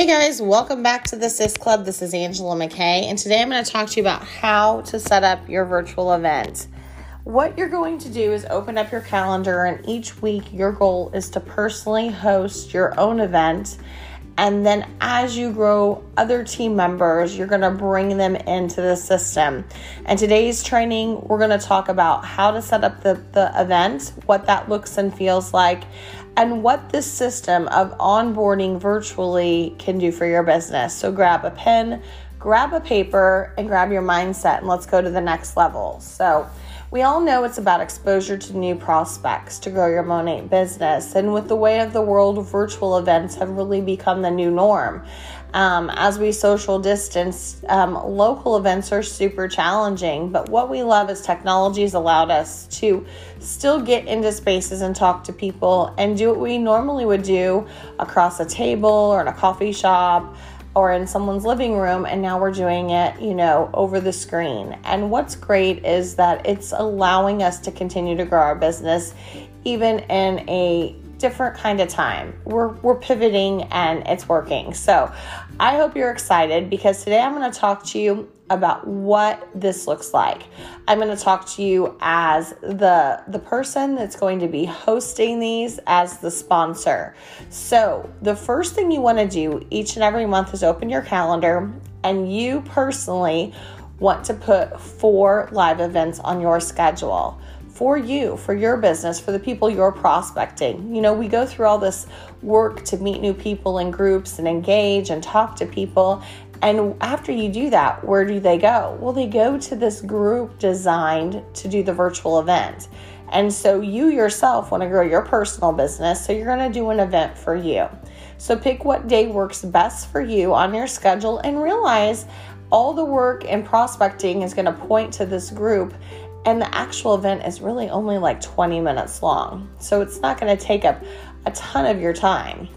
Hey guys, welcome back to the SIS Club. This is Angela McKay, and today I'm going to talk to you about how to set up your virtual event. What you're going to do is open up your calendar, and each week your goal is to personally host your own event. And then, as you grow other team members, you're going to bring them into the system. And today's training, we're going to talk about how to set up the, the event, what that looks and feels like, and what this system of onboarding virtually can do for your business. So grab a pen, grab a paper, and grab your mindset, and let's go to the next level. So, we all know it's about exposure to new prospects to grow your Monat business. And with the way of the world, virtual events have really become the new norm. Um, as we social distance, um, local events are super challenging. But what we love is technology has allowed us to still get into spaces and talk to people and do what we normally would do across a table or in a coffee shop or in someone's living room and now we're doing it, you know, over the screen. And what's great is that it's allowing us to continue to grow our business even in a different kind of time. We're we're pivoting and it's working. So, I hope you're excited because today I'm going to talk to you about what this looks like. I'm going to talk to you as the the person that's going to be hosting these as the sponsor. So, the first thing you want to do each and every month is open your calendar and you personally want to put four live events on your schedule for you, for your business, for the people you're prospecting. You know, we go through all this work to meet new people in groups and engage and talk to people. And after you do that, where do they go? Well, they go to this group designed to do the virtual event. And so you yourself want to grow your personal business, so you're going to do an event for you. So pick what day works best for you on your schedule and realize all the work and prospecting is going to point to this group and the actual event is really only like 20 minutes long. So it's not going to take up a ton of your time.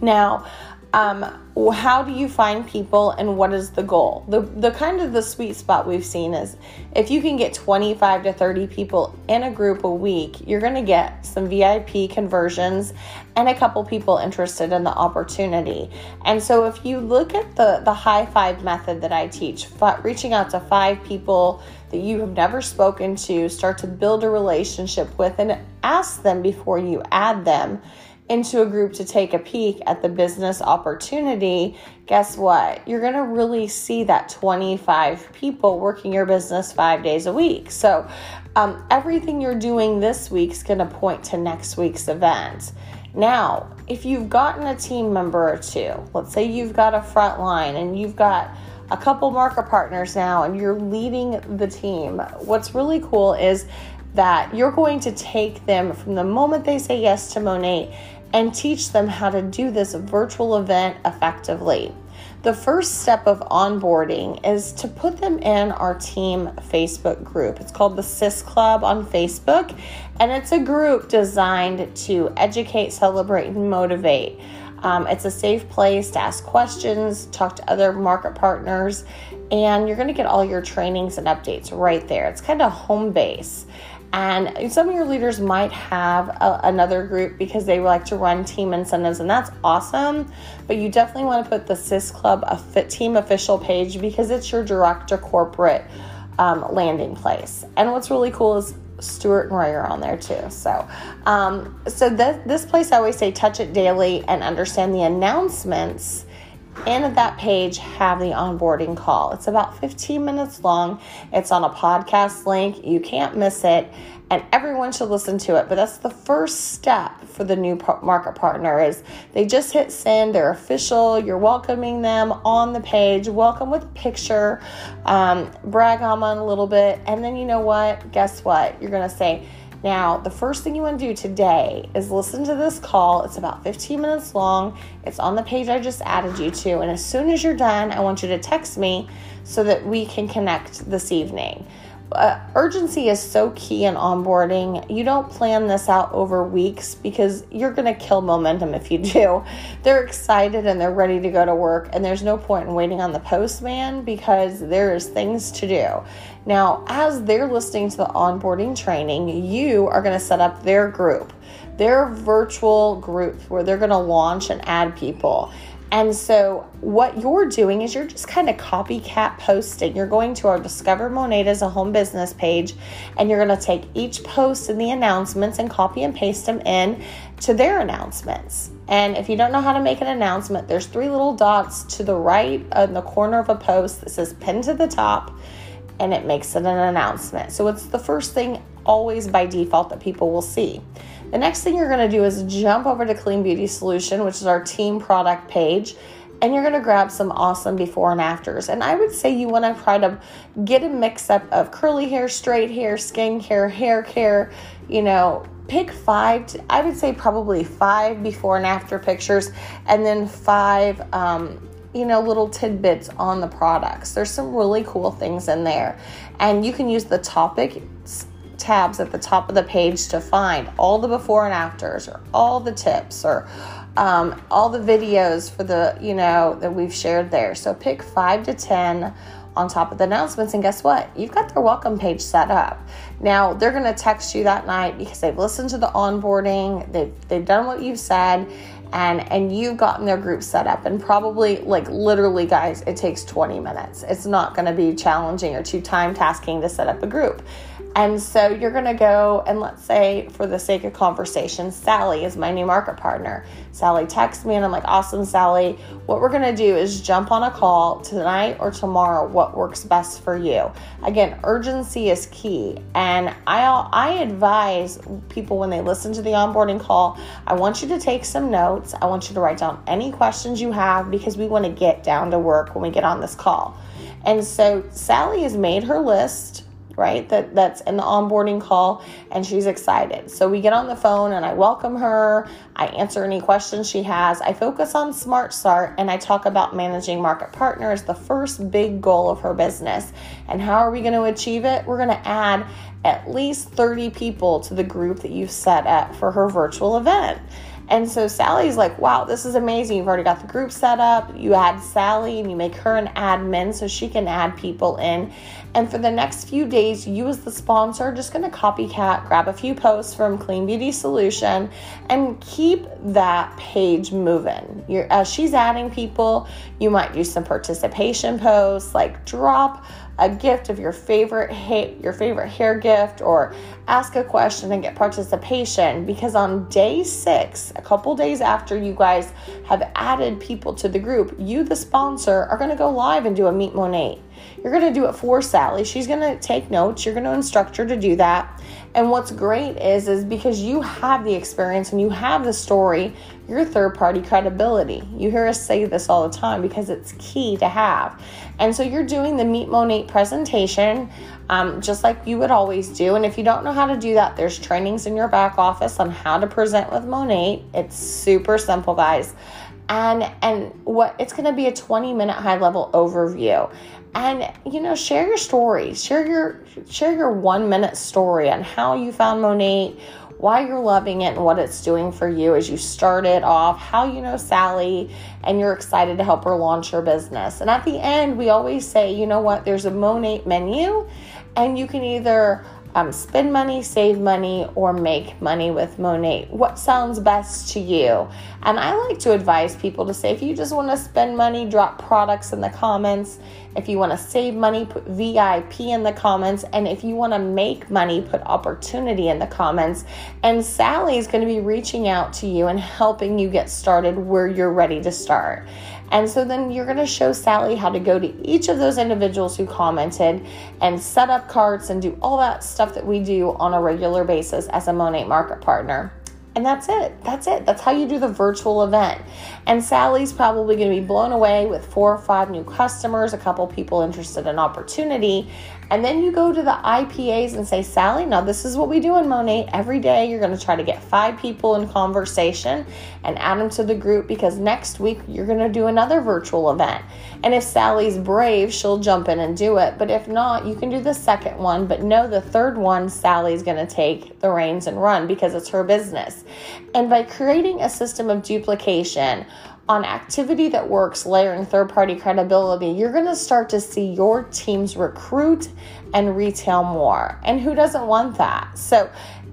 Now, um, how do you find people and what is the goal? The, the kind of the sweet spot we've seen is if you can get 25 to 30 people in a group a week, you're going to get some VIP conversions and a couple people interested in the opportunity. And so if you look at the, the high five method that I teach, reaching out to five people that you have never spoken to, start to build a relationship with, and ask them before you add them into a group to take a peek at the business opportunity, guess what? You're going to really see that 25 people working your business five days a week. So, um, everything you're doing this week is going to point to next week's event. Now, if you've gotten a team member or two, let's say you've got a front line and you've got a couple market partners now and you're leading the team, what's really cool is that you're going to take them from the moment they say yes to Monat and teach them how to do this virtual event effectively. The first step of onboarding is to put them in our team Facebook group. It's called the SIS Club on Facebook, and it's a group designed to educate, celebrate, and motivate. Um, it's a safe place to ask questions, talk to other market partners, and you're going to get all your trainings and updates right there. It's kind of home base. And some of your leaders might have a, another group because they like to run team incentives, and that's awesome. But you definitely want to put the SIS Club a fit team official page because it's your direct to corporate um, landing place. And what's really cool is Stuart and Ray are on there too. So, um, so th- this place I always say touch it daily and understand the announcements in that page have the onboarding call. It's about 15 minutes long. It's on a podcast link. You can't miss it, and everyone should listen to it. But that's the first step for the new market partner is they just hit send. They're official. You're welcoming them on the page. Welcome with a picture. Um, brag on them a little bit, and then you know what? Guess what? You're gonna say now, the first thing you want to do today is listen to this call. It's about 15 minutes long. It's on the page I just added you to. And as soon as you're done, I want you to text me so that we can connect this evening uh, urgency is so key in onboarding. You don't plan this out over weeks because you're going to kill momentum if you do. They're excited and they're ready to go to work, and there's no point in waiting on the postman because there's things to do. Now, as they're listening to the onboarding training, you are going to set up their group, their virtual group where they're going to launch and add people. And so, what you're doing is you're just kind of copycat posting. You're going to our Discover Monat as a home business page, and you're going to take each post in the announcements and copy and paste them in to their announcements. And if you don't know how to make an announcement, there's three little dots to the right in the corner of a post that says pin to the top, and it makes it an announcement. So, it's the first thing always by default that people will see. The next thing you're to do is jump over to Clean Beauty Solution, which is our team product page, and you're to grab some awesome before and afters. And I would say you want to try to get a mix up of curly hair, straight hair, skin care, hair care, you know, pick five, to, I would say probably five before and after pictures, and then five, um, you know, little tidbits on the products. There's some really cool things in there. And you can use the topic tabs at the top of the page to find all the before and afters or all the tips or um, all the videos for the you know that we've shared there. So pick five to ten on top of the announcements and guess what? You've got their welcome page set up. Now they're going to text you that night because they've listened to the onboarding they've, they've done what you've said and and you've gotten their group set up. And probably like literally guys it takes 20 minutes. It's not going to be challenging or too time tasking to set up a group and so you're going to go and let's say, for the sake of conversation, Sally is my new market partner. Sally texts me and I'm like, awesome, Sally. What we're going to do is jump on a call tonight or tomorrow, what works best for you. Again, urgency is key. And I, I advise people when they listen to the onboarding call, I want you to take some notes. I want you to write down any questions you have because we want to get down to work when we get on this call. And so Sally has made her list right? That that's in the onboarding call and she's excited. So we get on the phone and i welcome her. I answer any questions she has. I focus on smart start and i talk about managing market partners the first big goal of her business. And how are we going to achieve it? We're going to add at least 30 people to the group that you've set up for her virtual event and so Sally's like, wow, this is amazing. You've already got the group set up. You add Sally and you make her an admin so she can add people in. And for the next few days, you as the sponsor are just going to copycat, grab a few posts from Clean Beauty Solution and keep that page moving. You're, as she's adding people, you might do some participation posts, like drop a gift of your favorite ha- your favorite hair gift or ask a question and get participation. Because on day 6 a couple days after you guys have added people to the group you the sponsor are going to go live and do a meet Monat you're going to do it for Sally. She's going to take notes. You're going to instruct her to do that and what's great is is because you have the experience and you have the story, your third party credibility. You hear us say this all the time because it's key to have. And so you're doing the Meet Monat presentation um, just like you would always do. And if you don't know how to do that, there's trainings in your back office on how to present with Monat. It's super simple, guys and and what it's going to be a 20 minute high level overview. And you know share your story. Share your share your one minute story on how you found monat why you're loving it and what it's doing for you as you started off how you know sally and you're excited to help her launch her business. And at the end we always say you know what? There's a monat menu and you can either um, spend money, save money, or make money with Monat. What sounds best to you? And I like to advise people to say if you just want to spend money, drop products in the comments. If you want to save money, put VIP in the comments. And if you want to make money, put opportunity in the comments. And Sally is going to be reaching out to you and helping you get started where you're ready to start. And so then you're going to show Sally how to go to each of those individuals who commented and set up carts and do all that stuff that we do on a regular basis as a Monat market partner. And that's it. That's it. That's how you do the virtual event. And Sally's probably going to be blown away with four or five new customers, a couple people interested in opportunity. And then you go to the IPAs and say, Sally, now this is what we do in Monat. Every day you're going to try to get five people in conversation and add them to the group because next week you're going to do another virtual event. And if Sally's brave, she'll jump in and do it. But if not, you can do the second one. But know the third one, Sally's going to take the reins and run because it's her business. And by creating a system of duplication, on activity that works, layering third party credibility, you're going to start to see your teams recruit and retail more. And who doesn't want that? So,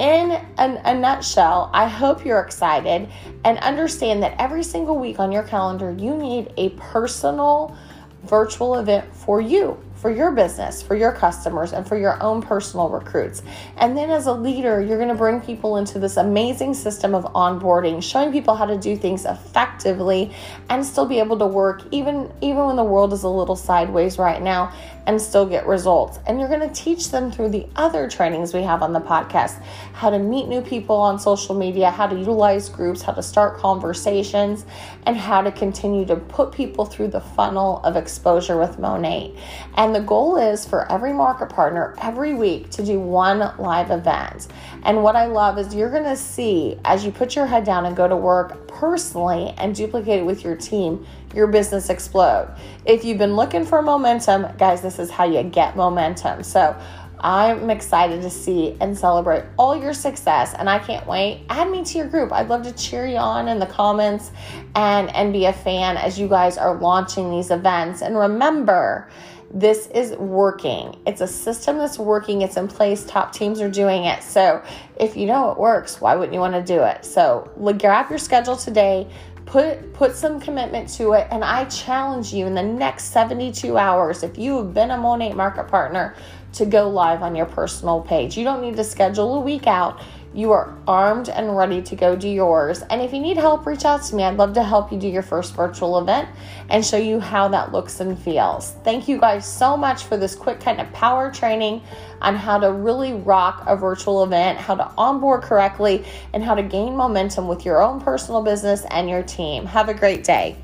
in a, a, nutshell, I hope you're excited and understand that every single week on your calendar, you need a personal virtual event for you for your business, for your customers, and for your own personal recruits. And then as a leader, you're going to bring people into this amazing system of onboarding, showing people how to do things effectively and still be able to work even even when the world is a little sideways right now and still get results. And you're going to teach them through the other trainings we have on the podcast how to meet new people on social media, how to utilize groups, how to start conversations, and how to continue to put people through the funnel of exposure with Monat. And the goal is for every market partner every week to do one live event. And what I love is you're going to see as you put your head down and go to work personally and duplicate it with your team, your business explode. If you've been looking for momentum, guys, this is how you get momentum. So I'm excited to see and celebrate all your success and I can't wait. Add me to your group. I'd love to cheer you on in the comments and and be a fan as you guys are launching these events. And remember, this is working. It's a system that's working. It's in place. Top teams are doing it. So if you know it works, why wouldn't you want to do it? So grab your schedule today put put some commitment to it and i challenge you in the next 72 hours if you have been a monat market partner to go live on your personal page you don't need to schedule a week out you are armed and ready to go do yours. And if you need help, reach out to me. I'd love to help you do your first virtual event and show you how that looks and feels. Thank you guys so much for this quick kind of power training on how to really rock a virtual event, how to onboard correctly, and how to gain momentum with your own personal business and your team. Have a great day.